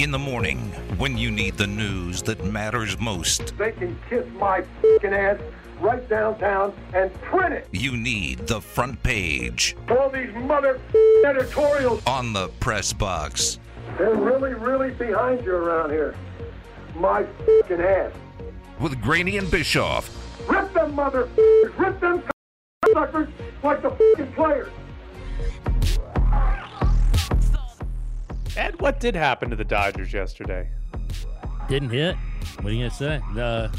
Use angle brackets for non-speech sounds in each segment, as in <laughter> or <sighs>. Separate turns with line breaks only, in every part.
In the morning, when you need the news that matters most,
They can kiss my fucking ass right downtown and print it.
you need the front page
All these mother editorials,
on the press box.
they're really, really behind you around here. My fucking ass.
With Graney and Bischoff,
Rip them mother rip them suckers like the fucking players.
Ed, what did happen to the Dodgers yesterday?
Didn't hit. What are you gonna say? The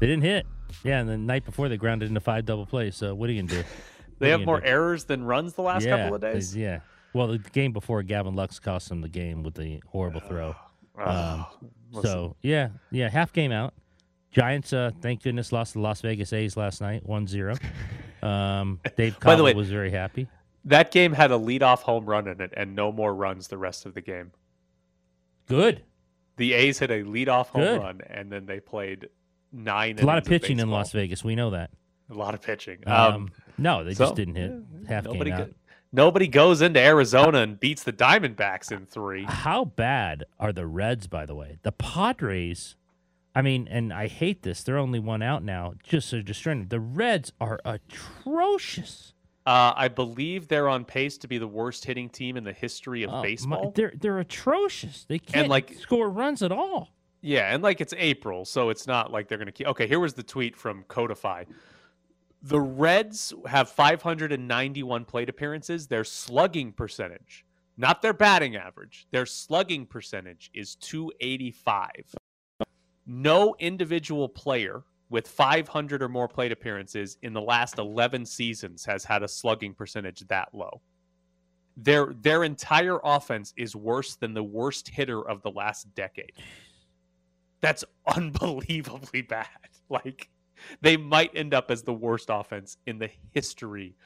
they didn't hit. Yeah, and the night before they grounded into five double plays. So what are you gonna do? <laughs>
They have more
do?
errors than runs the last
yeah,
couple of days.
they- Yeah. Well, the game before Gavin Lux cost them the game with the horrible <sighs> throw. Um, so yeah, yeah, half game out. Giants, uh, thank goodness, lost the Las Vegas A's last night, 1-0. <laughs> Um, Dave
By the way-
was very happy.
That game had a leadoff home run in it and no more runs the rest of the game.
Good.
The A's hit a leadoff home
Good.
run and then they played nine.
A lot of pitching in. Las Vegas. We know that.
A lot of pitching.
Um,
Um,
no, they
so,
just didn't hit half
nobody
game
go- nobody goes into Arizona and beats the Diamondbacks in three.
How bad are the Reds, by the way? The Padres, I mean, and I hate this. They're only one out now. Just so destroying. The Reds are atrocious.
Uh, I believe they're on pace to be the worst hitting team in the history of
Oh, my-
baseball.
they're they're atrocious. They can't
like-
score runs at all.
Yeah, and like it's April, so it's not like they're going to keep. Okay, here was the tweet from Codify. The Reds have 591 plate appearances. Their slugging percentage, not their batting average, their slugging percentage is 285. No individual player with 500 or more plate appearances in the last 11 seasons has had a slugging percentage that low. Their their entire offense is worse than the worst hitter of the last decade. That's unbelievably <laughs> bad. Like they might end up as the worst offense in the history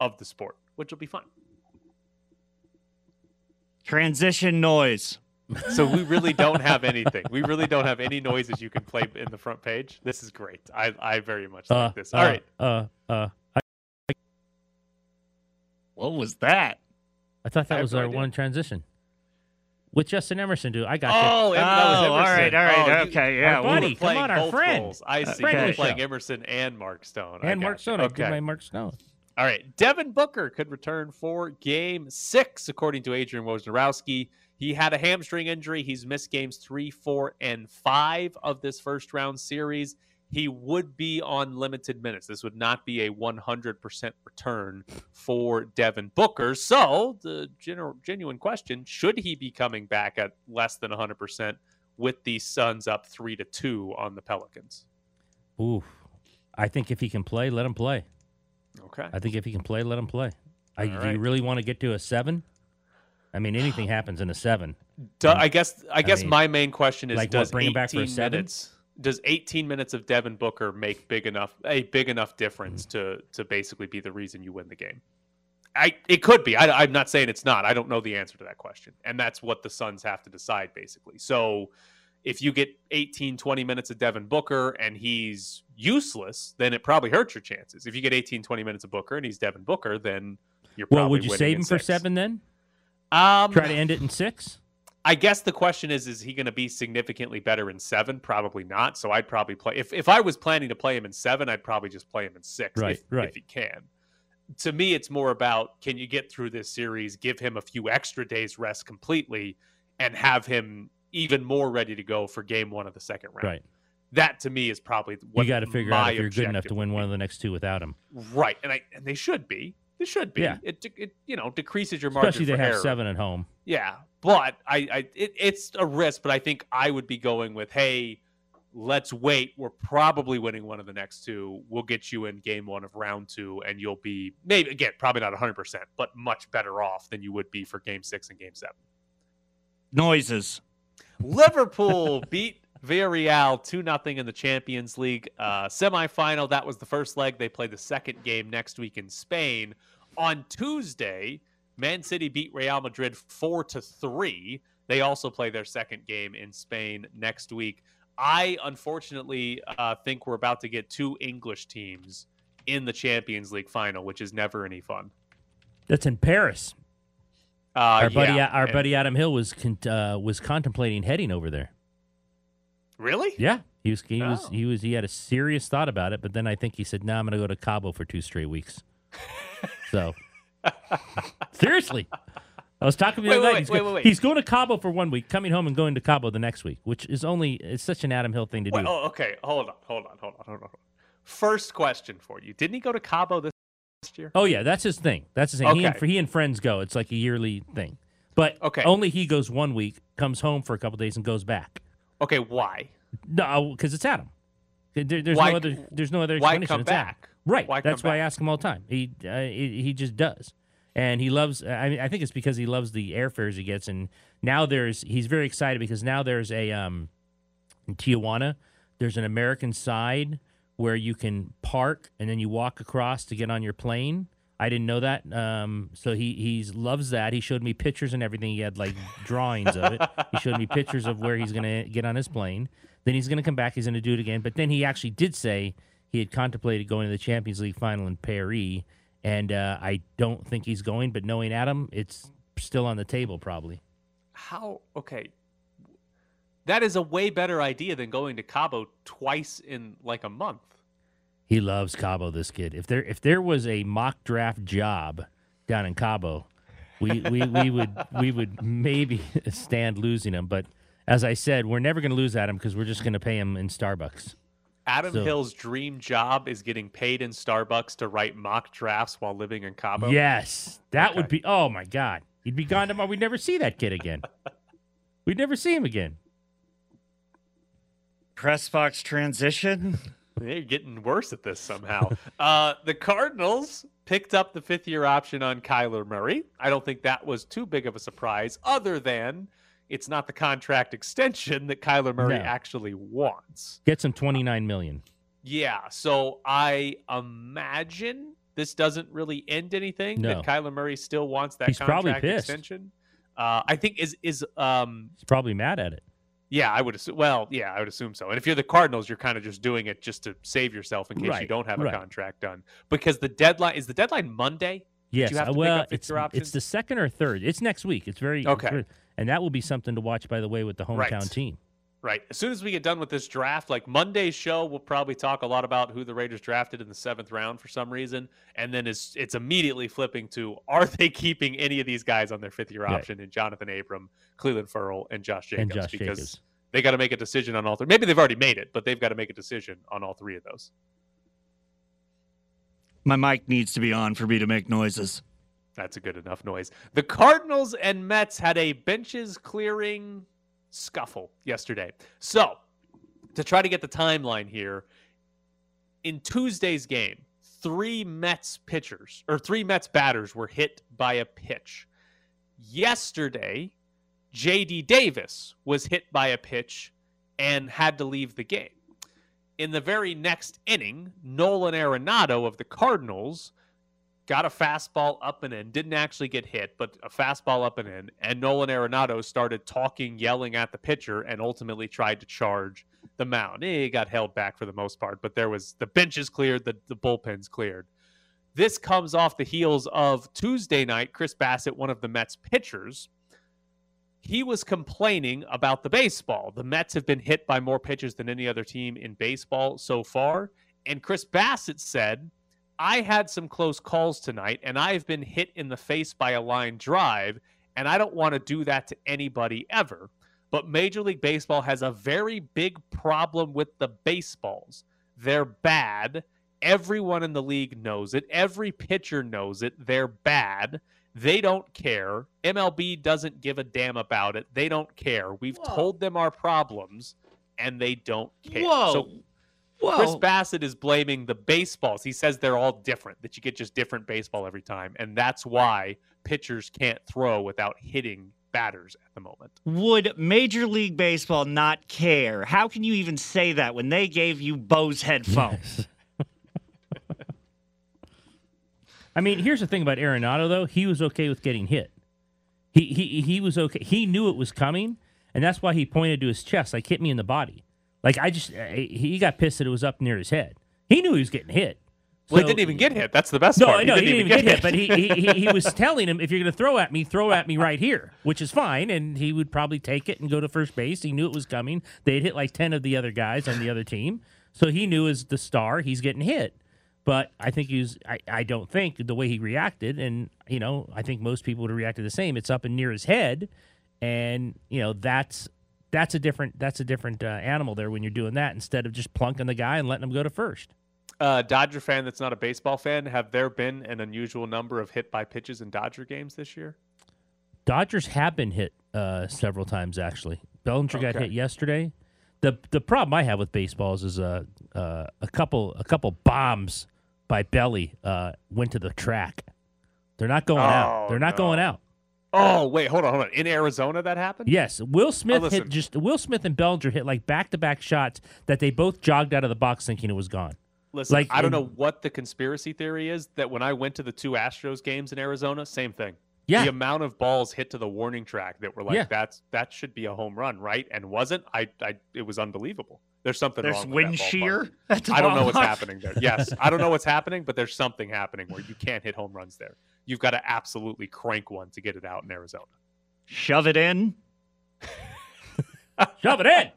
of the sport, which will be fun.
Transition noise.
So we really don't have anything. We really don't have any noises you can play in the front page. This is great. I, I very much
Uh,
like this.
uh,
All right.
Uh, uh, I,
What was that?
I thought that
have
was our
idea.
one transition. With Justin Emerson, dude. I got you.
Oh, Em- that was
Oh, all
Emerson.
right, all right,
Oh, you-
okay, yeah.
Our
we
buddy.
were-
You
come
playing
on, our
both
friend.
roles. I see.
friend
You
of
were
the
playing. Emerson and Mark Stone. I
and Mark
gotcha.
Stone. I did
Okay.
my Mark Stone.
All right. Devin Booker could return for game six, according to Adrian Wojnarowski. He had a hamstring injury. He's missed games three, four, and five of this first round series. He would be on limited minutes. This would not be a 100% return for Devin Booker. So, the genu- genuine question should he be coming back at less than 100% with the Suns up three to two on the Pelicans?
Ooh, I think if he can play, let him play.
Okay.
I think if he can play, let him play. I,
All
do you really want to get to a seven? I mean, anything <sighs> happens in a seven.
Do, I guess I guess
mean,
my main question is
like what,
does
bring him back for
18
seven?
minutes does 18 minutes of Devin Booker make big enough a big enough difference
Mm.
to to basically be the reason you win the game? I it could be. I, I'm not saying it's not. I don't know the answer to that question, and that's what the Suns have to decide basically. So if you get 18 20 minutes of Devin Booker and he's useless, then it probably hurts your chances. If you get 18 20 minutes of Booker and he's Devin Booker, then you're probably
Well, would you save him for seven then?
Um,
Try to end it in six?
I guess the question is: Is he going to be significantly better in seven? Probably not. So I'd probably play. If if I was planning to play him in seven, I'd probably just play him in six.
Right,
if,
right.
if he can. To me, it's more about can you get through this series, give him a few extra days rest completely, and have him even more ready to go for game one of the second round.
Right.
That to me is probably what
you got to figure out if you're good enough to win one of the next two without him.
Right, and I and they should be. They should be.
Yeah.
It, it you know decreases your margin
Especially they
for
have
error.
seven at home.
Yeah, but I, I it, it's a risk, but I think I would be going with, hey, let's wait. We're probably winning one of the next two. We'll get you in game one of round two, and you'll be maybe again probably not 100, percent but much better off than you would be for game six and game seven.
Noises.
Liverpool <laughs> beat Villarreal 2 0 in the Champions League uh, semifinal. That was the first leg. They play the second game next week in Spain. On Tuesday, Man City beat Real Madrid 4 to 3. They also play their second game in Spain next week. I unfortunately uh, think we're about to get two English teams in the Champions League final, which is never any fun.
That's in Paris.
Uh,
our buddy,
yeah,
our buddy Adam Hill was con- uh, was contemplating heading over there.
Really?
Yeah, he was he was
Oh.
he was he had a serious thought about it, but then I think he said, "No, I'm going to go to Cabo for two straight weeks." <laughs> so, seriously, I was talking to him the
Wait,
other
wait,
night. He's,
wait,
go-
wait, wait.
he's going to Cabo for one week, coming home and going to Cabo the next week, which is only it's such an Adam Hill thing to do.
oh, okay. Hold on. Hold on. Hold on. Hold on. First question for you: Didn't he go to Cabo this last year?
Oh yeah, that's his thing. That's his thing. He and he and friends go. It's like a yearly thing. But
Okay.
only he goes one week, comes home for a couple days, and goes back.
Okay. Why?
No, because it's Adam. There- there's
Why-
no other. There's no other
why come
It's Adam.
back?
Right.
Why
That's why I ask him all the time. He uh, he, he just does, and he loves. I mean, I think it's because he loves the airfares he gets, and now there's. He's very excited because now there's a um, in Tijuana. There's an American side where you can park and then you walk across to get on your plane. I didn't know that. Um, so he he loves that. He showed me pictures and everything. He had like drawings of it. He showed me pictures of where he's gonna get on his plane. Then he's gonna come back. He's gonna do it again. But then he actually did say he had contemplated going to the Champions League final in Paris, and uh, I don't think he's going. But knowing Adam, it's still on the table probably.
How? Okay. That is a way better idea than going to Cabo twice in like a month.
He loves Cabo. This kid. If there if there was a mock draft job down in Cabo, we we, we would we would maybe <laughs> stand losing him. But as I said, we're never going to lose Adam because we're just going to pay him in Starbucks.
Adam
So-
Hill's dream job is getting paid in Starbucks to write mock drafts while living in Cabo.
Yes, that would be. Oh my God, he'd be gone tomorrow. We'd never see that kid again. <laughs> We'd never see him again.
Press box transition. <laughs>
They're getting worse at this somehow. <laughs> uh, the Cardinals picked up the fifth year option on Kyler Murray. I don't think that was too big of a surprise, other than it's not the contract extension that Kyler Murray
No.
actually wants.
Get some twenty nine million.
Yeah, so I imagine this doesn't really end anything.
No.
That Kyler Murray still wants that
He's probably
contract
pissed.
extension. Uh, I think is is um
He's probably mad at it.
Yeah I would assume well yeah I would assume so. And if you're the Cardinals, you're kind of just doing it just to save yourself in case you don't have a
right.
contract done because the deadline is the deadline Monday.
Yes. uh, well, it's it's the second or third. It's next week. It's very it's
Okay.
very- and that will be something to watch. By the way, with the hometown
Right.
team.
Right. As soon as we get done with this draft, like Monday's show, we'll probably talk a lot about who the Raiders drafted in the seventh round for some reason, and then it's it's immediately flipping to are they keeping any of these guys on their fifth year
Right.
option in Jonathan Abram, Clelin Ferrell, and Josh Jacobs
and Josh
because
Jacobs.
they got to make a decision on all three. Maybe they've already made it, but they've got to make a decision on all three of those.
My mic needs to be on for me to make noises.
That's a good enough noise. The Cardinals and Mets had a benches clearing scuffle yesterday. So, to try to get the timeline here, in Tuesday's game, three Mets pitchers or three Mets batters were hit by a pitch. Yesterday, JD Davis was hit by a pitch and had to leave the game. In the very next inning, Nolan Arenado of the Cardinals got a fastball up and in, didn't actually get hit, but a fastball up and in, and Nolan Arenado started talking, yelling at the pitcher, and ultimately tried to charge the mound. He got held back for the most part, but there was the benches cleared, the, the bullpens cleared. This comes off the heels of Tuesday night, Chris Bassitt, one of the Mets pitchers. He was complaining about the baseball. The Mets have been hit by more pitches than any other team in baseball so far. And Chris Bassitt said, I had some close calls tonight, and I've been hit in the face by a line drive, and I don't want to do that to anybody ever. But Major League Baseball has a very big problem with the baseballs. They're bad. Everyone in the league knows it. Every pitcher knows it. They're bad. They don't care. MLB doesn't give a damn about it. They don't care. We've
Whoa.
told them our problems, and they don't care.
Whoa.
So
Whoa.
Chris Bassitt is blaming the baseballs. He says they're all different, that you get just different baseball every time. And that's why pitchers can't throw without hitting batters at the moment.
Would Major League Baseball not care? How can you even say that when they gave you Bose headphones? <laughs>
I mean, here's the thing about Arenado though. He was okay with getting hit. He he he was okay. He knew it was coming, and that's why he pointed to his chest, like hit me in the body. Like I just uh, he got pissed that it was up near his head. He knew he was getting hit,
Well, he didn't even get hit. That's the best
No,
part.
I know he didn't even get hit, but he, he he he was <laughs> telling him if you're going to throw at me, throw at me right here, which is fine, and he would probably take it and go to first base. He knew it was coming. They'd hit like ten of the other guys on the other team, so he knew as the star he's getting hit. But I think he was. I, I don't think the way he reacted, and you know, I think most people would have reacted the same. It's up and near his head, and you know that's that's a different that's a different uh, animal there when you're doing that instead of just plunking the guy and letting him go to first.
uh, Dodger fan that's not a baseball fan, have there been an unusual number of hit by pitches in Dodger games this year?
Dodgers have been hit uh, several times actually. Bellinger got hit yesterday. the The problem I have with baseballs is uh, uh, a couple a couple bombs by Belly uh, went to the track. They're not going out.
Oh,
They're not going out.
Oh wait, hold on, hold on. In Arizona, that happened.
Yes, Will oh, Smith
listen.
hit just Will Smith and Bellinger hit like back to back shots that they both jogged out of the box thinking it was gone.
Listen,
Like,
I don't
in-
know what the conspiracy theory is that when I went to the two Astros games in Arizona, same thing.
Yeah.
The amount of balls hit to the warning track that were like,
Yeah.
that's that should be a home run, right? And wasn't. I, I it was unbelievable. There's something
There's
wrong with
wind
that
shear. at the
I don't know what's happening there. Yes, I don't know what's happening, but there's something happening where you can't hit home runs there. You've got to absolutely crank one to get it out in Arizona.
Shove it in. <laughs>
Shove it in.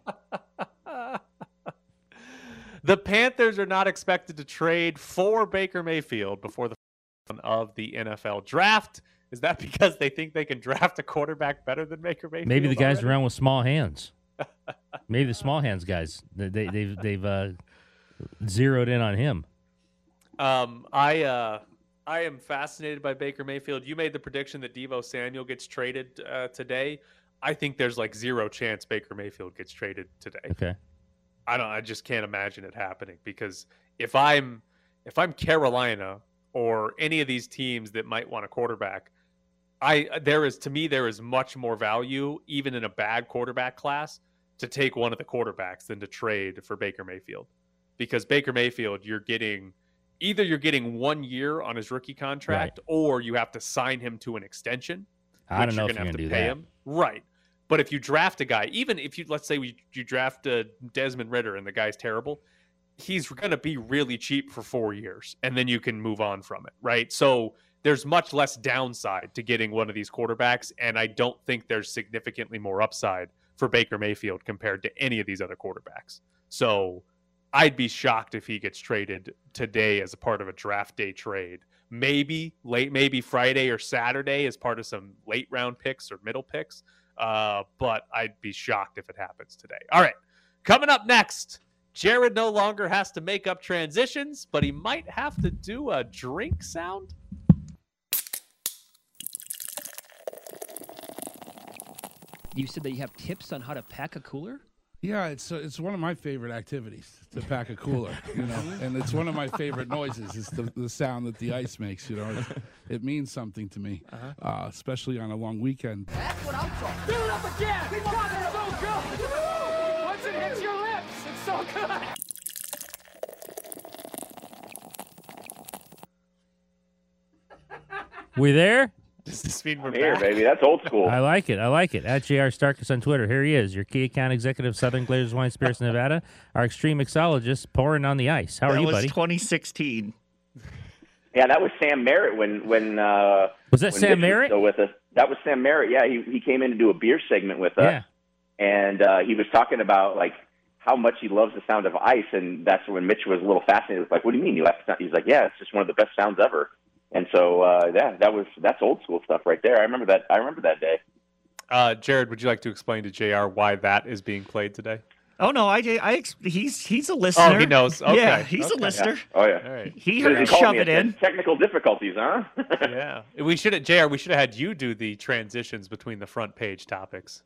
<laughs>
The Panthers are not expected to trade for Baker Mayfield before the of the NFL draft. Is that <laughs> because they think they can draft a quarterback better than Baker Mayfield?
Maybe the guys
already?
around with small hands. Maybe the small hands guys. They, they, they've they've uh, zeroed in on him.
Um, I uh, I am fascinated by Baker Mayfield. You made the prediction that Deebo Samuel gets traded uh, today. I think there's like zero chance Baker Mayfield gets traded today.
Okay.
I don't. I just can't imagine it happening because if I'm if I'm Carolina or any of these teams that might want a quarterback, I there is to me there is much more value even in a bad quarterback class to take one of the quarterbacks than to trade for Baker Mayfield because Baker Mayfield you're getting either you're getting one year on his rookie contract or you have to sign him to an extension
I don't know
you're
if
gonna
you're
have to
do
pay
that.
him. Right. But if you draft a guy, even if you let's say we, you draft a Desmond Ridder and the guy's terrible, he's going to be really cheap for 4 years and then you can move on from it, right? So there's much less downside to getting one of these quarterbacks and I don't think there's significantly more upside for Baker Mayfield compared to any of these other quarterbacks. So I'd be shocked if he gets traded today as a part of a draft day trade. Maybe late, maybe Friday or Saturday as part of some late round picks or middle picks. Uh, but I'd be shocked if it happens today. All right, coming up next, Jared no longer has to make up transitions, but he might have to do a drink sound.
You said that you have tips on how to pack a cooler?
Yeah, it's uh, it's one of my favorite activities to pack a cooler, <laughs> you know, and it's one of my favorite noises. It's the, the sound that the ice makes, you know. It, <laughs> it means something to me, uh especially on a long weekend.
Fill it up again! We got it so good! Once it hits your lips, it's so good!
We there? <laughs>
Does this mean we're
Here,
back?
baby. That's old school.
I like it. I like it. At JR Starkus on Twitter. Here he is, your key account executive, Southern Glazers Wine Spirits, <laughs> Nevada. Our extreme mixologist pouring on the ice. How are
that
you,
was
buddy?
2016.
Yeah, that was Sam Merritt when when uh,
Was that
when
Sam
Mitch
Merritt?
still with us. That was Sam Merritt. Yeah, he he came in to do a beer segment with us,
Yeah.
and uh, he was talking about like how much he loves the sound of ice, and that's when Mitch was a little fascinated. He like, "What do you mean you like?" the? He's like, "Yeah, it's just one of the best sounds ever." And so, uh, yeah, that was that's old school stuff right there. I remember that. I remember that day.
Uh, Jared, would you like to explain to JR why that is being played today?
Oh no, I, I ex- he's he's a listener.
Oh, he knows. <laughs> Okay.
Yeah, he's
Okay.
a listener.
Oh yeah.
All right.
He
He
heard you
called
shove it in.
Technical difficulties, huh? <laughs>
Yeah. We should have, JR, we should have had you do the transitions between the front page topics.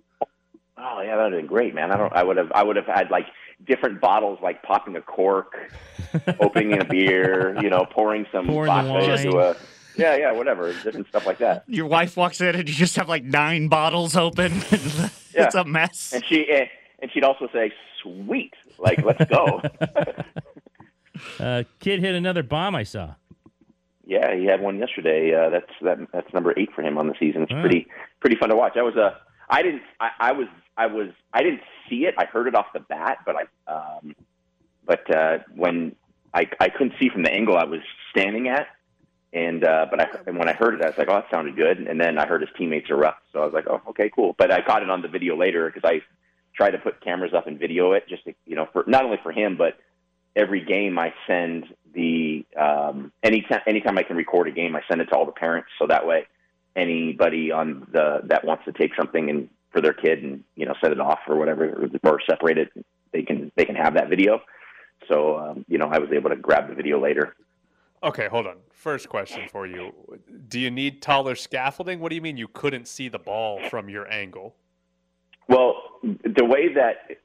Oh yeah, that would have been great, man. I don't. I would have. I would have had like different bottles, like popping a cork, <laughs> opening a beer, you know, pouring some
Pouring the
vodka into a. Yeah, yeah, whatever, different stuff like that.
Your wife walks in and you just have like nine bottles open. <laughs>
Yeah.
it's a mess.
And she and, and she'd also say, "Sweet, like let's go." <laughs>
Uh, kid hit another bomb I saw.
yeah, he had one yesterday. Uh, that's that. That's number eight for him on the season. It's
Wow.
pretty pretty fun to watch. I was a. I didn't. I, I was. I was. I didn't see it. I heard it off the bat, but I. Um, but uh, when I I couldn't see from the angle I was standing at, and uh, but I and when I heard it, I was like, oh, that sounded good. And then I heard his teammates rough, so I was like, oh, okay, cool. But I caught it on the video later because I tried to put cameras up and video it, just to, you know, for not only for him, but every game I send the um, anytime anytime I can record a game, I send it to all the parents, so that way anybody on the that wants to take something and for their kid and you know set it off or whatever or, separate it, they can they can have that video. So um, you know, I was able to grab the video later.
Okay, hold on. First question for you: Do you need taller scaffolding? What do you mean you couldn't see the ball from your angle?
Well, the way that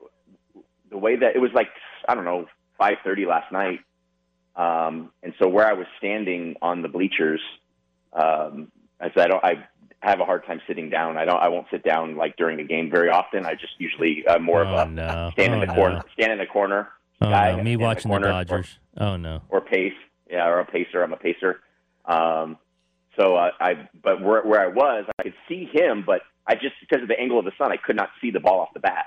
the way that it was like I don't know five thirty last night, um, and so where I was standing on the bleachers, um, I said I don't I have a hard time sitting down. I don't I won't sit down like during a game very often. I just usually uh, more
Oh,
of a
no.
stand in
Oh,
the corner,
no.
stand in the corner.
Oh,
guy,
no. Me
in the
watching the,
corner, or-
Dodgers. oh no.
or pace, yeah, or a pacer. I'm a pacer. Um, so uh, I, but where where I was, I could see him, but I just because of the angle of the sun, I could not see the ball off the bat,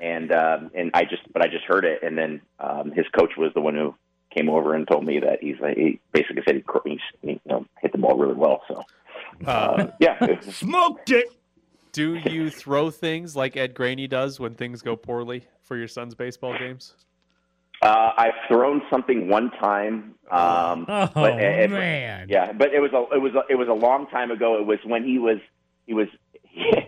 and um, and I just, but I just heard it, and then um, his coach was the one who came over and told me that he's like, he basically said he, he you know, hit the ball really well. So uh, <laughs> yeah,
Smoked it.
Do you throw things like Ed Graney does when things go poorly for your son's baseball games?
uh, I've thrown something one time. Um,
Oh
but it- it-
man.
Yeah, but it was a it was a, it was a long time ago. It was when he was he was. <laughs>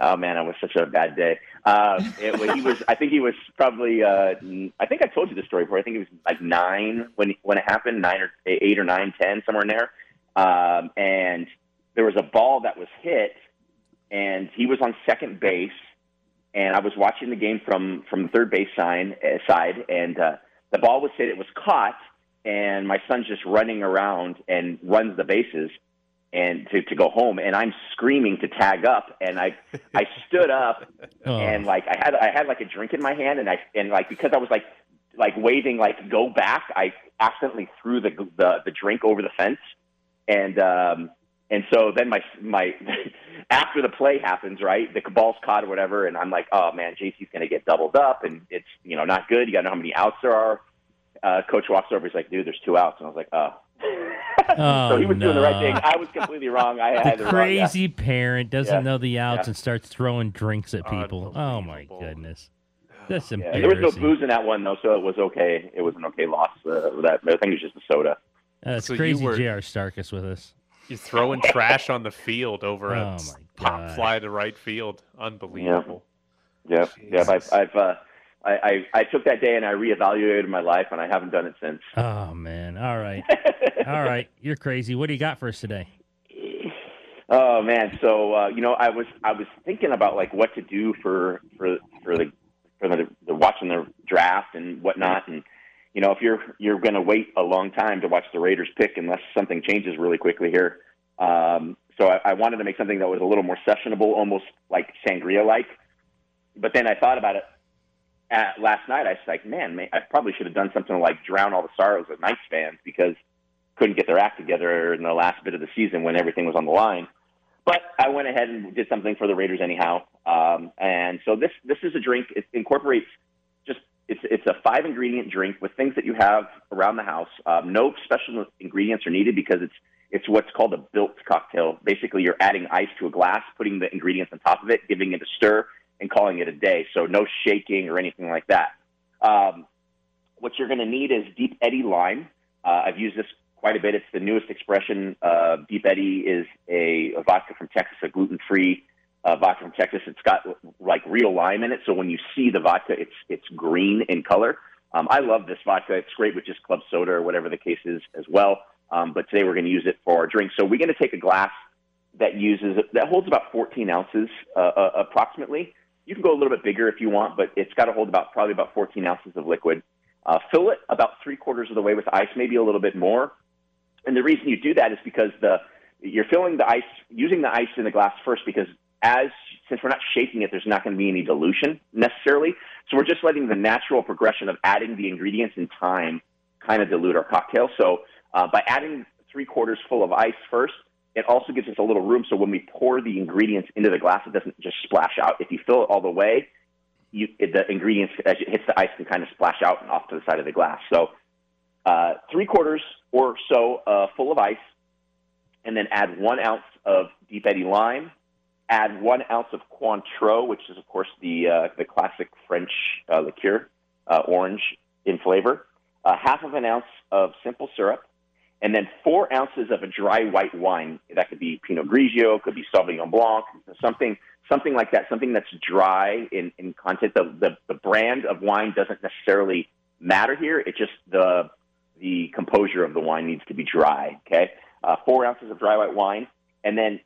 oh man, it was such a bad day. Uh, it was, he was. I think he was probably. Uh, I think I told you the story before. I think he was like nine when when it happened, nine or eight or nine, ten, somewhere in there. Um, and there was a ball that was hit, and he was on second base, and I was watching the game from from the third base sign uh, side, and uh, the ball was hit. It was caught, and my son's just running around and runs the bases and to, to go home and I'm screaming to tag up and I I stood up <laughs>
Oh.
and like I had I had like a drink in my hand and I and like because I was like like waving like go back I accidentally threw the the, the drink over the fence and um and so then my my <laughs> after the play happens right the ball's caught or whatever and I'm like oh man JC's gonna get doubled up and it's you know not good you gotta know how many outs there are uh, coach walks over. He's like, "Dude, there's two outs," and I was like, "Oh." <laughs>
Oh,
so he was doing the right thing. I was completely wrong. I <laughs> had
The
the wrong. yeah.
crazy parent doesn't
Yeah.
know the outs
Yeah.
and starts throwing drinks at people. Oh my goodness. That's
Yeah,
embarrassing.
there was no booze in that one though, so it was okay. It was an okay loss. Uh, that I think it was just the soda.
Uh, it's
So
crazy
were-
J.R. Starkus with us.
You're throwing trash on the field over <laughs>
Oh,
a pop fly to right field. Unbelievable.
Yeah, yeah. I've, I've uh, I, I I took that day and I reevaluated my life, and I haven't done it since.
Oh man. All right. <laughs> All right. You're crazy. What do you got for us today?
Oh man, so uh, you know, I was I was thinking about like what to do for for for the for the, the watching the draft and whatnot, and you know, if you're you're going to wait a long time to watch the Raiders pick unless something changes really quickly here. Um, so I, I wanted to make something that was a little more sessionable, almost like sangria like. But then I thought about it at, last night. I was like, man, man, I probably should have done something like drown all the sorrows of Knights fans because couldn't get their act together in the last bit of the season when everything was on the line. But I went ahead and did something for the Raiders anyhow. Um, and so this this is a drink. It incorporates it's it's a five ingredient drink with things that you have around the house. Um, no special ingredients are needed because it's it's what's called a built cocktail. Basically, you're adding ice to a glass, putting the ingredients on top of it, giving it a stir, and calling it a day. So no shaking or anything like that. Um, what you're going to need is Deep Eddy lime. Uh, I've used this quite a bit. It's the newest expression. Uh, Deep Eddy is a, a vodka from Texas, a gluten-free uh, vodka from Texas. It's got like real lime in it, so when you see the vodka, it's it's green in color. Um, I love this vodka. It's great with just club soda or whatever the case is as well. Um, but today we're going to use it for our drink. So we're going to take a glass that uses that holds about 14 ounces uh, uh, approximately. You can go a little bit bigger if you want, but it's got to hold about probably about 14 ounces of liquid. Uh, fill it about three quarters of the way with ice, maybe a little bit more. And the reason you do that is because the you're filling the ice using the ice in the glass first because as since we're not shaking it, there's not going to be any dilution necessarily. So we're just letting the natural progression of adding the ingredients in time kind of dilute our cocktail. So uh, by adding three quarters full of ice first, it also gives us a little room so when we pour the ingredients into the glass, it doesn't just splash out. If you fill it all the way, you, the ingredients as it hits the ice can kind of splash out and off to the side of the glass. So uh, three quarters or so uh, full of ice, and then add one ounce of Deep Eddy lime. Add one ounce of Cointreau, which is of course the uh, the classic French uh, liqueur, uh, orange in flavor. Uh, half of an ounce of simple syrup, and then four ounces of a dry white wine. That could be Pinot Grigio, could be Sauvignon Blanc, something something like that, something that's dry in, in content. The, the the brand of wine doesn't necessarily matter here. It just the the composure of the wine needs to be dry. Okay, uh, four ounces of dry white wine, and then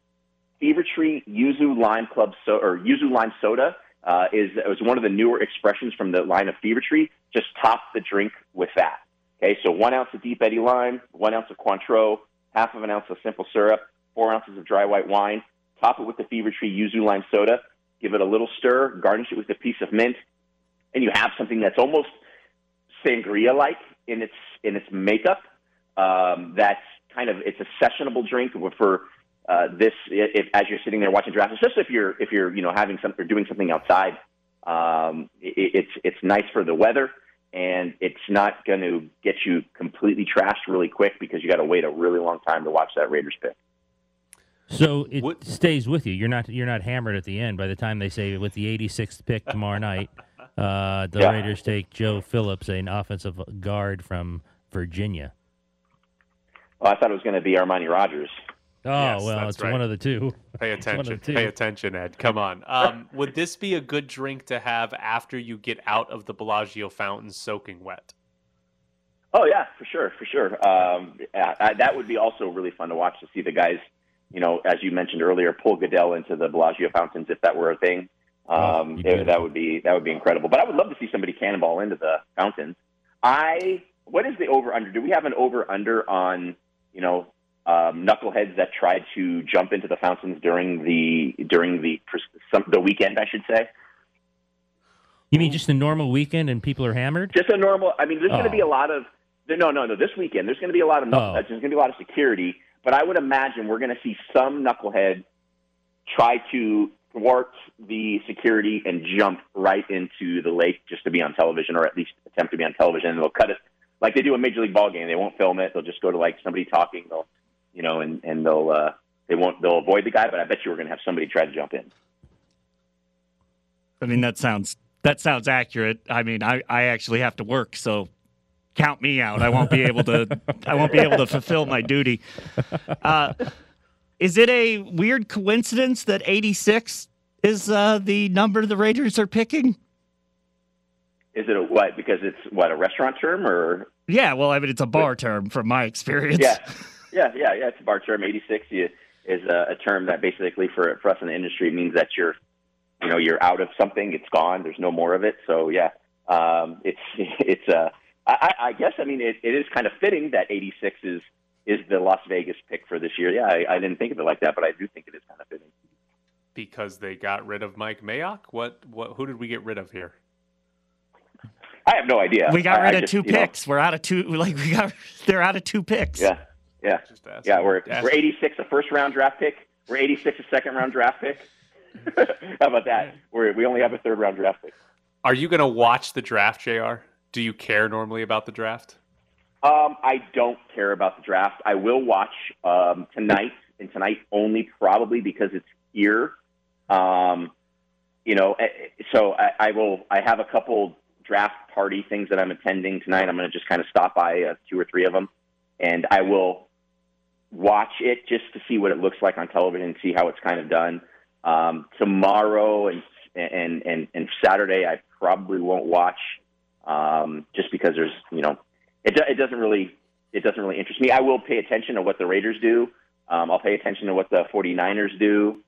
Fever Tree Yuzu Lime Club so or Yuzu Lime Soda uh, is was one of the newer expressions from the line of Fever Tree. Just top the drink with that. Okay, so one ounce of Deep Eddy lime, one ounce of Cointreau, half of an ounce of simple syrup, four ounces of dry white wine. Top it with the Fever Tree Yuzu Lime Soda. Give it a little stir. Garnish it with a piece of mint, and you have something that's almost sangria-like in its in its makeup. Um, that's kind of it's a sessionable drink for uh, this if, as you're sitting there watching drafts, especially if you're if you're you know having something or doing something outside. Um, it, it's it's nice for the weather, and it's not going to get you completely trashed really quick because you got to wait a really long time to watch that Raiders pick.
So it stays with you. You're not you're not hammered at the end. By the time they say with the 86th pick tomorrow night, uh, the
Yeah.
Raiders take Joe Phillips, an offensive guard from Virginia.
Oh, I thought it was going to be Armani Rogers.
Oh
Yes,
well, it's
right.
one of the two.
Pay <laughs>
It's one of
attention.
the
Pay attention, Ed. Come on. Um, would this be a good drink to have after you get out of the Bellagio fountain soaking wet?
Oh yeah, for sure, for sure. Um, I, I, that would be also really fun to watch to see the guys, you know, as you mentioned earlier, pull Goodell into the Bellagio fountains if that were a thing.
Oh,
Um, it- that would be that would be incredible. But I would love to see somebody cannonball into the fountains. I what is the over under? Do we have an over under on you know um, knuckleheads that tried to jump into the fountains during the during the some, the weekend? I should say.
You mean just a normal weekend and people are hammered?
Just a normal. I mean, there's going
Oh.
to be a lot of no, no, no. This weekend, there's going to be a lot of knuckleheads.
Oh.
There's going to be a lot of security, but I would imagine we're going to see some knucklehead try to thwart the security and jump right into the lake just to be on television, or at least attempt to be on television. And they'll cut it like they do a major league ball game. They won't film it. They'll just go to like somebody talking. They'll, you know, and and they'll uh, they won't they'll avoid the guy. But I bet you we're going to have somebody try to jump in.
I mean, that sounds that sounds accurate. I mean, I, I actually have to work, so count me out. I won't be able to I won't be able to fulfill my duty. Uh, is it a weird coincidence that 86 is uh, the number the Raiders are picking?
Is it a what? Because it's what a restaurant term or
Yeah, well, I mean, it's a bar term from my experience.
Yeah, yeah, yeah, yeah. It's a bar term. Eighty six is a, a term that basically for for us in the industry means that you're, you know, you're out of something. It's gone. There's no more of it. So yeah, um, it's <laughs> it's uh, I, I I guess I mean it, it is kind of fitting that eighty six is is the Las Vegas pick for this year. Yeah, I, I didn't think of it like that, but I do think it is kind of fitting.
Because they got rid of Mike Mayock? What? What? Who did we get rid of here?
I have no idea.
We got rid
I
of
just,
two
you know,
picks. We're out of two. <laughs> Like we got, they're out of two picks.
yeah, yeah,
Just asking.
yeah. We're
Asking.
we're eighty six a first round draft pick. We're eighty six a second round draft pick. <laughs> How about that? We're, we only have a third round draft pick.
Are you going to watch the draft, Jr.? Do you care normally about the draft?
Um, I don't care about the draft. I will watch um, tonight, and tonight only probably because it's here. Um, you know, eh, eh, so I, I will. I have a couple draft party things that I'm attending tonight. I'm going to just kind of stop by uh, two or three of them, and I will watch it just to see what it looks like on television and see how it's kind of done. Um, tomorrow and and and and Saturday, I probably won't watch um, just because there's you know it, it doesn't really it doesn't really interest me. I will pay attention to what the Raiders do. Um, I'll pay attention to what the 49ers do,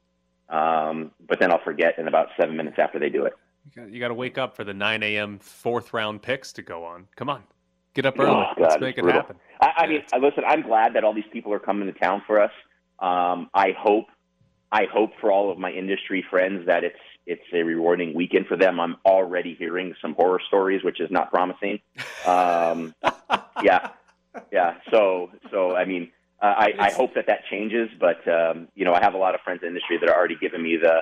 um, but then I'll forget in about seven minutes after they do it.
You got, you got to wake up for the 9 a.m. fourth round picks to go on. Come on, get up early.
Oh, God,
Let's make it
brutal.
happen.
I, I mean, I- listen, I'm glad that all these people are coming to town for us. Um, I hope, I hope for all of my industry friends that it's it's a rewarding weekend for them. I'm already hearing some horror stories, which is not promising. Um, <laughs> yeah, yeah. So, so I mean, uh, I, I hope that that changes. But um, you know, I have a lot of friends in the industry that are already giving me the.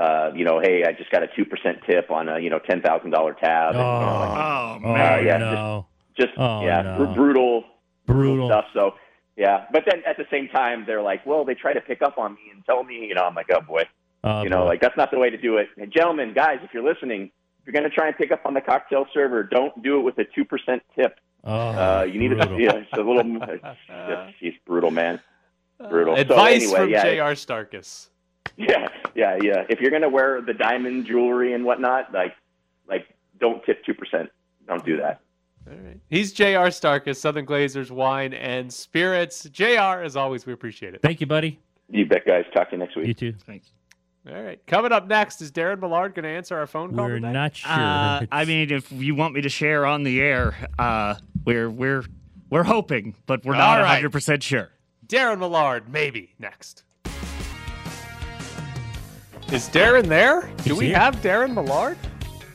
Uh, you know, hey, I just got a two percent tip on a you know ten thousand dollar tab. and, you know, like,
Oh
Oh
man.
yeah,
no!
Just
Oh,
yeah,
no.
br- brutal,
Brutal.
stuff. So yeah, but then at the same time, they're like, well, they try to pick up on me and tell me, you know, I'm like, oh boy,
Oh,
you know,
boy.
like that's not the way to do it. And gentlemen, guys, if you're listening, if you're going to try and pick up on the cocktail server, don't do it with a two percent tip.
oh,
Uh, you need to,
brutal.
yeah, it's a little, it's just, he's brutal, man. Brutal. So
Advice
anyway,
from
yeah.
J.R. Starkus. <laughs>
Yeah, yeah, yeah. If you're gonna wear the diamond jewelry and whatnot, like, like, don't tip two percent. Don't do that.
All right. He's J.R. Starkus, Southern Glazers Wine and Spirits. J.R. As always, we appreciate it.
Thank you, buddy.
You bet, guys. Talk to you next week.
You too.
Thanks.
All right. Coming up next is Darren Millard going to answer our phone call
We're
today?
not sure.
Uh, I mean, if you want me to share on the air, uh, we're we're we're hoping, but we're not
All right.
100 percent sure.
Darren Millard, maybe next. Is Darren there? Do
He's
we
here.
have Darren Millard?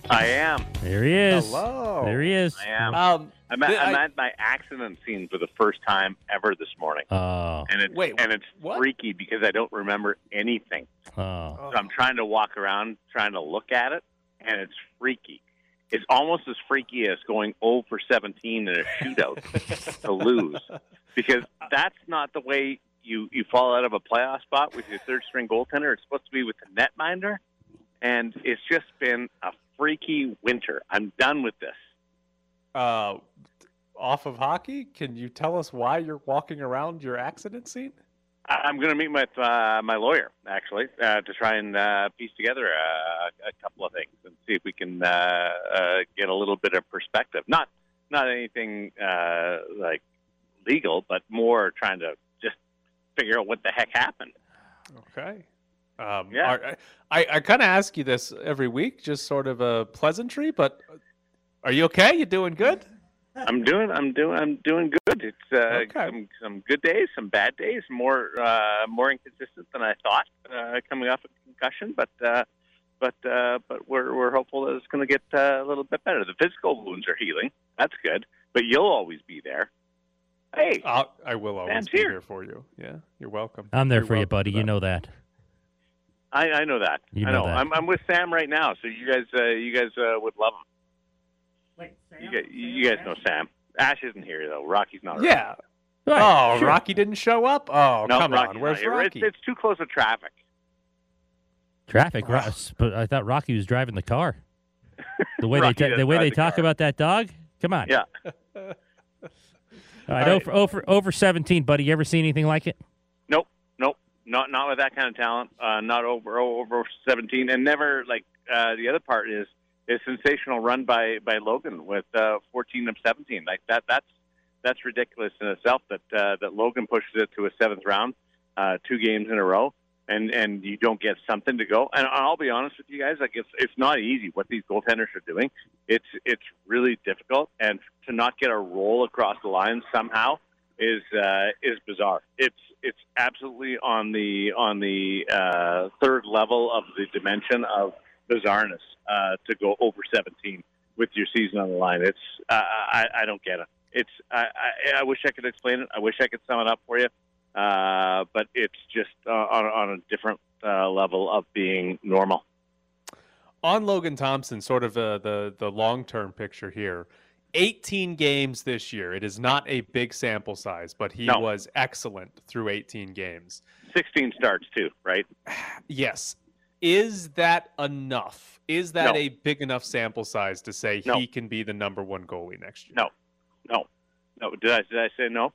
I am.
there he is.
Hello.
There he is.
I am.
Um,
I'm, at,
Th-
I'm at my accident scene for the first time ever this morning,
Oh,
and it's
Wait,
and it's
what?
freaky because I don't remember anything.
oh.
So I'm trying to walk around, trying to look at it, and it's freaky. It's almost as freaky as going 0 for 17 in a shootout <laughs> to lose, because that's not the way you you fall out of a playoff spot with your third string goaltender. It's supposed to be with the netminder, and it's just been a freaky winter. I'm done with this.
uh, off of hockey, can you tell us why you're walking around your accident scene?
I'm going to meet with uh, my lawyer actually uh, to try and uh, piece together a, a couple of things and see if we can uh, uh, get a little bit of perspective. Not not anything uh, like legal, but more trying to just figure out what the heck happened.
Okay. Um,
Yeah.
are- I, I kind of ask you this every week, just sort of a pleasantry, but are you okay? You doing good?
I'm doing I'm doing I'm doing good. It's uh,
Okay.
some some good days, some bad days, more uh, more inconsistent than I thought uh, coming off a concussion, but. Uh, but uh, but we're we're hopeful that it's going to get uh, a little bit better. The physical wounds are healing. That's good. But you'll always be there. Hey,
I'll, I will always be
here.
here for you. Yeah, you're welcome.
I'm there
You're
for you, buddy.
for
You know that.
I, I know that.
You
I
know
know.
that.
I'm I'm with Sam right now, so you guys uh, you guys uh, would love him. You guys, you guys know Sam. Ash isn't here though. Rocky's not. around.
Yeah.
Right,
oh,
sure.
Rocky didn't show up. Oh,
No,
come
Rocky's
on. Where's. Rocky?
It's, it's too close to traffic.
Traffic. Ro- but I thought Rocky was driving the car. The way they ta- the way they
the
talk
car.
about that dog. Come on.
Yeah.
All right,
All
over, over over 17, buddy. You ever seen anything like it?
Nope, nope, not not with that kind of talent. Uh, not over over seventeen, and never like uh, the other part is is sensational run by by Logan with uh, fourteen of seventeen. Like that, that's that's ridiculous in itself. That uh, that Logan pushes it to a seventh round, uh, two games in a row, and and you don't get something to go. And I'll be honest with you guys, like it's it's not easy what these goaltenders are doing. It's it's really difficult, and to not get a roll across the line somehow is uh, is bizarre. It's it's absolutely on the on the uh, third level of the dimension of bizarreness uh, to go over 17 with your season on the line. It's uh, I, I don't get it. It's I, I, I wish I could explain it. I wish I could sum it up for you, uh, but it's just uh, on, on a different uh, level of being normal.
on Logan Thompson, sort of uh, the the long term picture here. 18 games this year. It is not a big sample size, but he
No.
was excellent through 18 games.
16 starts too, right? <sighs>
Yes. Is that enough? Is that
No.
a big enough sample size to say
No.
he can be the number one goalie next year?
No. No, no. Did I did I say no?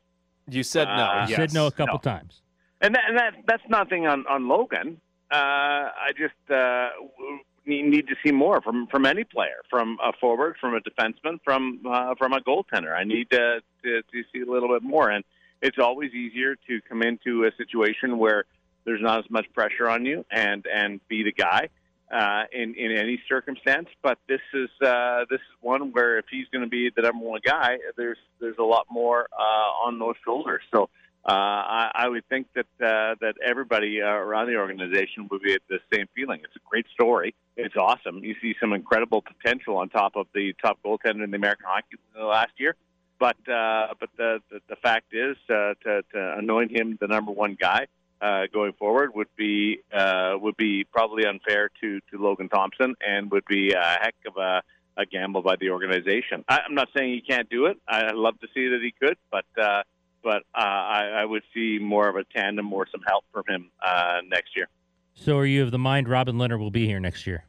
You said no.
Uh,
You said no a couple
no.
times.
And that, and that that's nothing on on Logan. Uh, I just uh, need, need to see more from from any player, from a forward, from a defenseman, from uh, from a goaltender. I need to, to to see a little bit more. And it's always easier to come into a situation where there's not as much pressure on you and and be the guy uh, in in any circumstance. But this is uh, this is one where if he's going to be the number one guy, there's there's a lot more uh, on those shoulders. So. Uh, I, I would think that uh, that everybody uh, around the organization would be at the same feeling. It's a great story. It's awesome. You see some incredible potential on top of the top goaltender in the American Hockey League last year. But uh, but the, the the fact is uh, to, to anoint him the number one guy uh, going forward would be uh, would be probably unfair to, to Logan Thompson and would be a heck of a a gamble by the organization. I, I'm not saying he can't do it. I, I'd love to see that he could, but uh, but uh, I, I would see more of a tandem or some help from him uh, next year.
So, are you of the mind Robin Lehner will be here next year?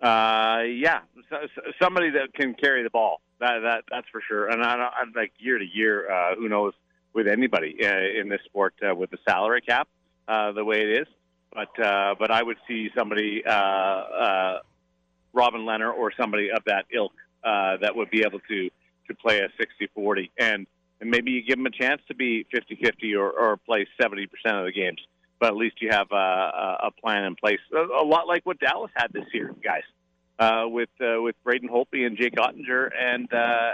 Uh, yeah, so, so somebody that can carry the ball. That that that's for sure. And I, I'm like year to year, uh, who knows with anybody uh, in this sport uh, with the salary cap uh, the way it is. But uh, but I would see somebody, uh, uh, Robin Lehner or somebody of that ilk uh, that would be able to to play a 60-40 and and maybe you give them a chance to be 50-50 or, or play 70% of the games. But at least you have a, a a plan in place, a, a lot like what Dallas had this year, guys, uh, with uh, with Braden Holtby and Jake Oettinger and uh,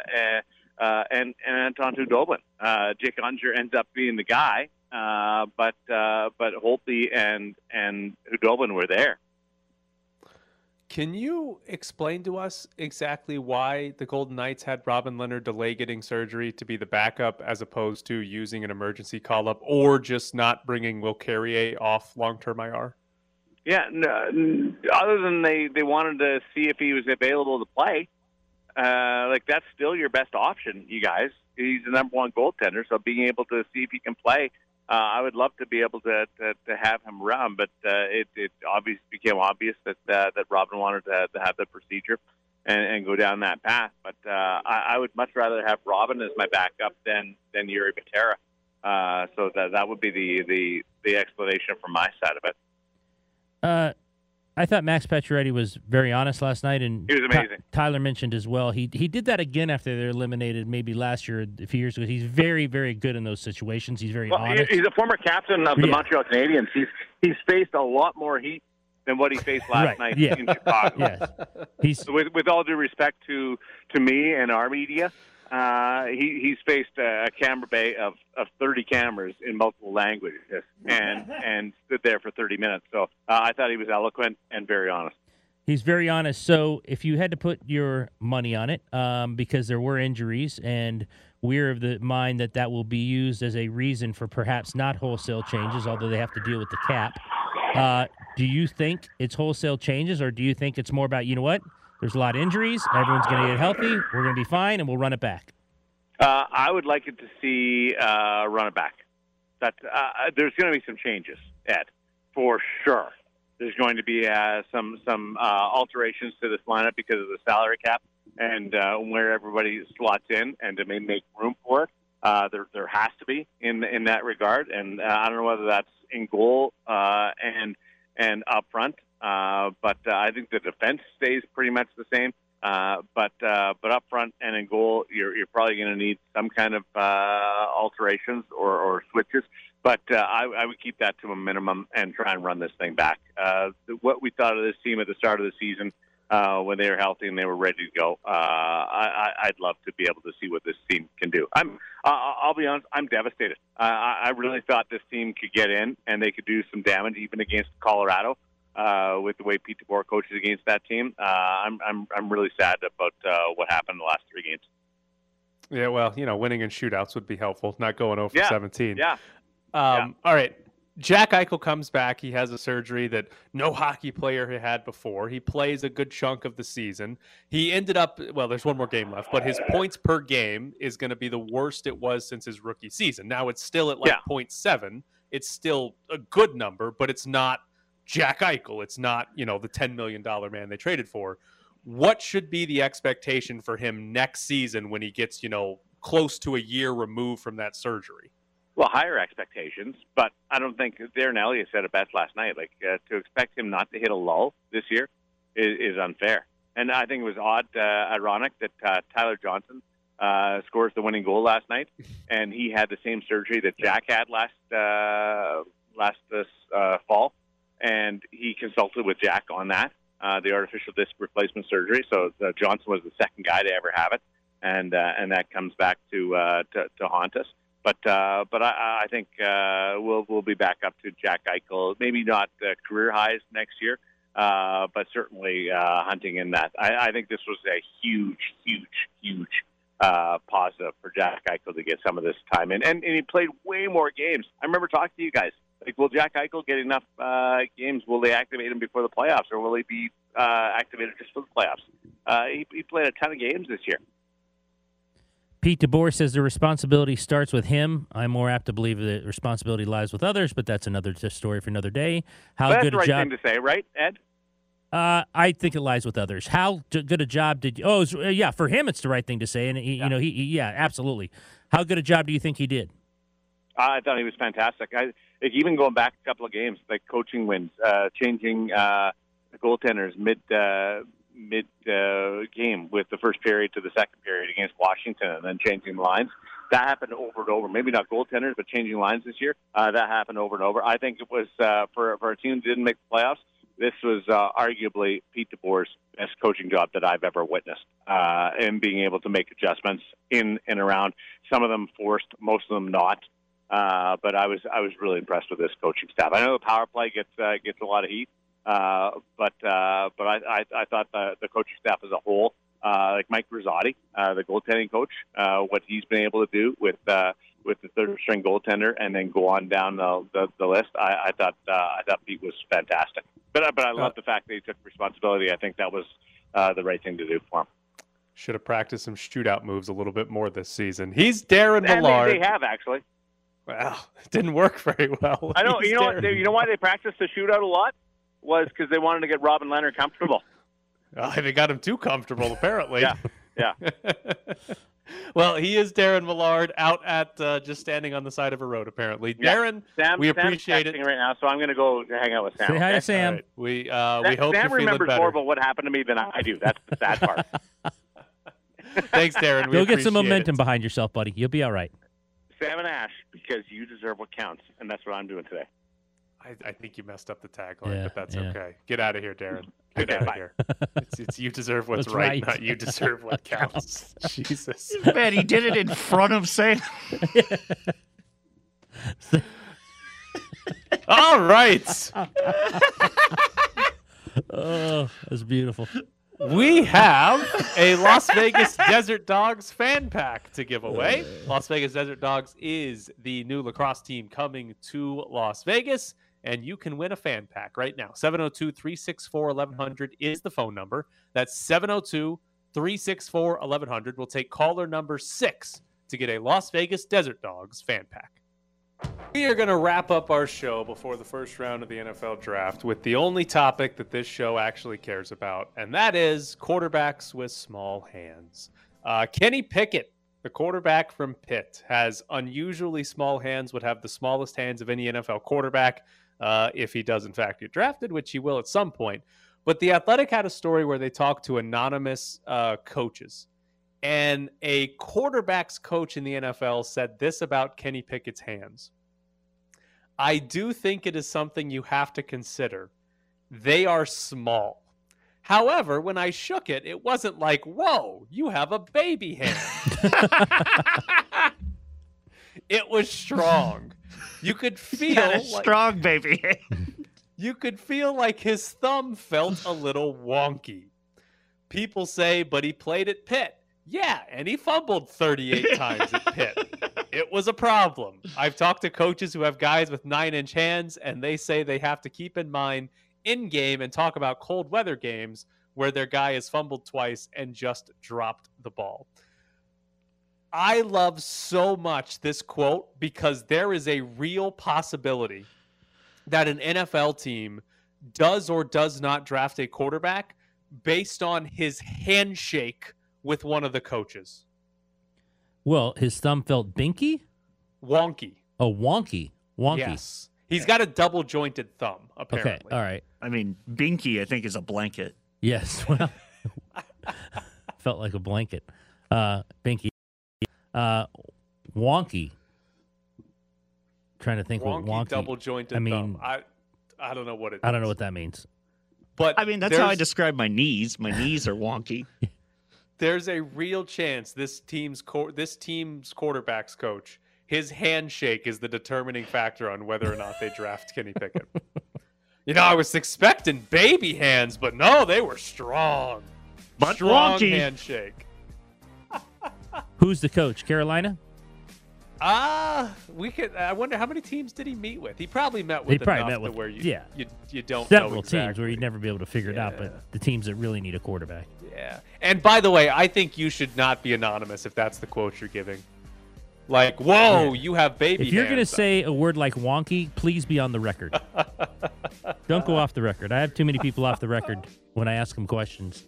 uh, and and Anton Khudobin. Uh, Jake Oettinger ends up being the guy, uh, but uh, but Holtby and and Khudobin were there.
Can you explain to us exactly why the Golden Knights had Robin Lehner delay getting surgery to be the backup as opposed to using an emergency call up or just not bringing Will Carrier off long term IR?
Yeah, no, other than they they wanted to see if he was available to play. Uh, like that's still your best option, you guys. He's the number one goaltender, so being able to see if he can play, uh, I would love to be able to to, to have him around. But uh, it it obviously became obvious that uh, that Robin wanted to, to have the procedure and, and go down that path. But uh, I, I would much rather have Robin as my backup than than Jiri Patera. Uh, so that that would be the the the explanation from my side of it.
Uh, I thought Max Pacioretty was very honest last night, and
He was amazing.
Tyler mentioned as well. He he did that again after they're eliminated, maybe last year, a few years ago. He's very very good in those situations. He's very
Well,
honest.
he's a former captain of the
Yeah.
Montreal Canadiens. He's he's faced a lot more heat than what he faced last
Right,
night
yeah.
in Chicago. <laughs>
yes, he's
With with all due respect to to me and our media, uh, he he's faced a, camera bay of, of 30 cameras in multiple languages and <laughs> and stood there for 30 minutes. So uh, I thought he was eloquent and very honest.
He's very honest. So if you had to put your money on it, um, because there were injuries, and we're of the mind that that will be used as a reason for perhaps not wholesale changes, although they have to deal with the cap. Uh, do you think it's wholesale changes, or do you think it's more about you know what? There's a lot of injuries. Everyone's going to get healthy. We're going to be fine, and we'll run it back.
Uh, I would like it to see uh, run it back. That uh, there's going to be some changes, Ed, for sure. There's going to be uh, some some uh, alterations to this lineup because of the salary cap and uh, where everybody slots in, and to may make room for it. Uh, there there has to be in in that regard, and uh, I don't know whether that's in goal uh, and and up front. Uh, but uh, I think the defense stays pretty much the same. Uh, but uh, but up front and in goal, you're you're probably going to need some kind of uh, alterations or, or switches. But uh, I, I would keep that to a minimum and try and run this thing back. Uh, what we thought of this team at the start of the season, uh, when they were healthy and they were ready to go, uh, I, I- I'd love to be able to see what this team can do. I'm, uh, I'll be honest, I'm devastated. Uh, I I really thought this team could get in and they could do some damage even against Colorado uh, with the way Pete DeBoer coaches against that team. Uh, I'm, I'm, I'm really sad about uh, what happened in the last three games.
Yeah, well, you know, winning in shootouts would be helpful, not going 0 for
Yeah,
17.
Yeah.
Um, All right. Jack Eichel comes back. He has a surgery that no hockey player had had before. He plays a good chunk of the season. He ended up, well, there's one more game left, but his points per game is going to be the worst it was since his rookie season. Now it's still at like
Yeah.
0.7. It's still a good number, but it's not Jack Eichel. It's not, you know, the $10 million man they traded for. What should be the expectation for him next season when he gets, you know, close to a year removed from that surgery?
Well, higher expectations, but I don't think Darren Elliott said it best last night. Like uh, to expect him not to hit a lull this year is, is unfair, and I think it was odd, uh, ironic that uh, Tyler Johnson uh, scores the winning goal last night, <laughs> and he had the same surgery that Jack had last uh, last this uh, fall, and he consulted with Jack on that, uh, the artificial disc replacement surgery. So uh, Johnson was the second guy to ever have it, and uh, and that comes back to uh, to, to haunt us. But uh, but I, I think uh, we'll we'll be back up to Jack Eichel. Maybe not uh, career highs next year, uh, but certainly uh, hunting in that. I, I think this was a huge, huge, huge uh, positive for Jack Eichel to get some of this time in, and, and he played way more games. I remember talking to you guys. Like, will Jack Eichel get enough uh, games? Will they activate him before the playoffs, or will he be uh, activated just for the playoffs? uh, he, he played a ton of games this year.
Pete DeBoer says the responsibility starts with him. I'm more apt to believe that responsibility lies with others, but that's another story for another day. How
that's
good
the
a
right
job?
thing to say, right, Ed?
Uh, I think it lies with others. How good a job did you? Oh, uh, yeah, for him, it's the right thing to say, and he, you know, he, he, yeah, absolutely. How good a job do you think he did?
I thought he was fantastic. I like, even going back a couple of games, like coaching wins, uh, changing uh, goaltenders mid uh, mid uh, game with the first period to the second period against Washington, and then changing lines. That happened over and over. Maybe not goaltenders, but changing lines this year. Uh, that happened over and over. I think it was uh, for for a team that didn't make the playoffs. This was uh, arguably Pete DeBoer's best coaching job that I've ever witnessed, uh, in being able to make adjustments in and around. Some of them forced, most of them not. Uh, but I was I was really impressed with this coaching staff. I know the power play gets uh, gets a lot of heat, uh, but uh, but I, I, I thought the, the coaching staff as a whole, uh, like Mike Rosati, uh, the goaltending coach, uh, what he's been able to do with uh, with the third string goaltender, and then go on down the the, the list. I, I thought uh, I thought Pete was fantastic. But but I love the fact that he took responsibility. I think that was uh, the right thing to do for him.
Should have practiced some shootout moves a little bit more this season. He's Darren
And
Millard.
they, they have actually.
Well, it didn't work very well.
I know. <laughs>
He's
You know. What, they, you know why they practiced the shootout a lot was because they wanted to get Robin Lehner comfortable.
Oh, they got him too comfortable, apparently.
Yeah, yeah. <laughs>
well, he is Darren Millard out at uh, just standing on the side of a road, apparently.
Yeah.
Darren,
Sam,
we
Sam's
appreciate it.
right now, so I'm going to go hang out with Sam.
Say hi
okay?
to Sam.
All right. We uh,
Sam,
we hope
Sam
you're
remembers
better.
more about what happened to me than I do. That's the sad part. <laughs>
Thanks, Darren. We
Go get some momentum
it.
behind yourself, buddy. You'll be all right.
Sam and Ash, because you deserve what counts, and that's what I'm doing today.
I, I think you messed up the tagline,
Yeah,
but that's
yeah.
okay. Get out of here, Darren. Get
Okay,
out of here. It's, it's you deserve what's,
What's
right,
right.
not you deserve what counts. <laughs> Jesus.
Man, he did it in front of Sam.
All right. <laughs>
Oh, that's beautiful.
We have a Las Vegas Desert Dogs fan pack to give away. Uh. Las Vegas Desert Dogs is the new lacrosse team coming to Las Vegas, and you can win a fan pack right now. 702 364 1100 is the phone number. That's 702 364 1100. We'll take caller number six to get a Las Vegas Desert Dogs fan pack. We are going to wrap up our show before the first round of the NFL draft with the only topic that this show actually cares about, and that is quarterbacks with small hands. Uh, Kenny Pickett, the quarterback from Pitt, has unusually small hands, would have the smallest hands of any NFL quarterback uh, if he does, in fact, get drafted, which he will at some point. But The Athletic had a story where they talked to anonymous uh, coaches. And a quarterback's coach in the NFL said this about Kenny Pickett's hands. I do think it is something you have to consider. They are small. However, when I shook it, it wasn't like, whoa, you have a baby hand. <laughs> it was strong. You could <laughs> feel like,
strong baby. Hand. <laughs>
you could feel like his thumb felt a little wonky. People say, but he played at Pitt. Yeah, and he fumbled 38 times at Pitt. <laughs> It was a problem. I've talked to coaches who have guys with nine inch hands, and they say they have to keep in mind in game and talk about cold weather games where their guy has fumbled twice and just dropped the ball. I love so much this quote because there is a real possibility that an NFL team does or does not draft a quarterback based on his handshake with one of the coaches.
Well, his thumb felt binky.
Wonky.
Oh, wonky. Wonky.
Yes. He's got a double jointed thumb,
Okay.
apparently.
All right.
I mean, Binky, I think, is a blanket.
Yes. <laughs> Well, felt like a blanket. Uh, binky. Uh, wonky. Trying to think
Wonky,
what wonky.
double jointed
I mean,
thumb. I I don't know what it
I don't know what that means.
But
I mean, that's how I describe my knees. My knees are wonky. <laughs>
there's a real chance this team's co- this team's quarterbacks coach his handshake is the determining factor on whether or not they draft Kenny Pickett. <laughs> you know, I was expecting baby hands, but no, they were strong.
But
strong
wonky.
handshake.
Who's the coach? Carolina.
Ah, we could. I wonder how many teams did he meet with? He probably met with
He probably met with-
where you,
yeah.
you, you don't know
Several teams where you'd never be able to figure it out, but the teams that really need a quarterback.
Yeah. And by the way, I think you should not be anonymous if that's the quote you're giving. Like, whoa, you have baby.
If you're going to say a word like wonky, please be on the record. <laughs> Don't go off the record. I have too many people off the record when I ask them questions.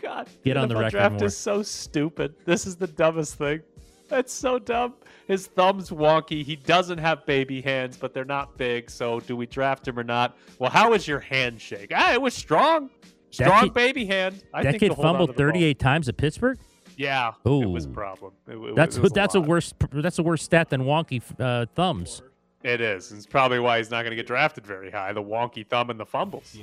God,
Get on the record
draft
more.
is so stupid. This is the dumbest thing. That's so dumb. His thumb's wonky. He doesn't have baby hands, but they're not big. So, do we draft him or not? Well, how was your handshake? Ah, it was strong.
That
Strong
kid-
baby hand. I
that
think
kid
he'll hold on
fumbled
to the ball.
38 times at Pittsburgh.
Yeah, it was a problem. It- it-
That's
it was
that's a,
lot.
worse that's a worse stat than wonky uh, thumbs.
It is. It's probably why he's not going to get drafted very high. The wonky thumb and the fumbles.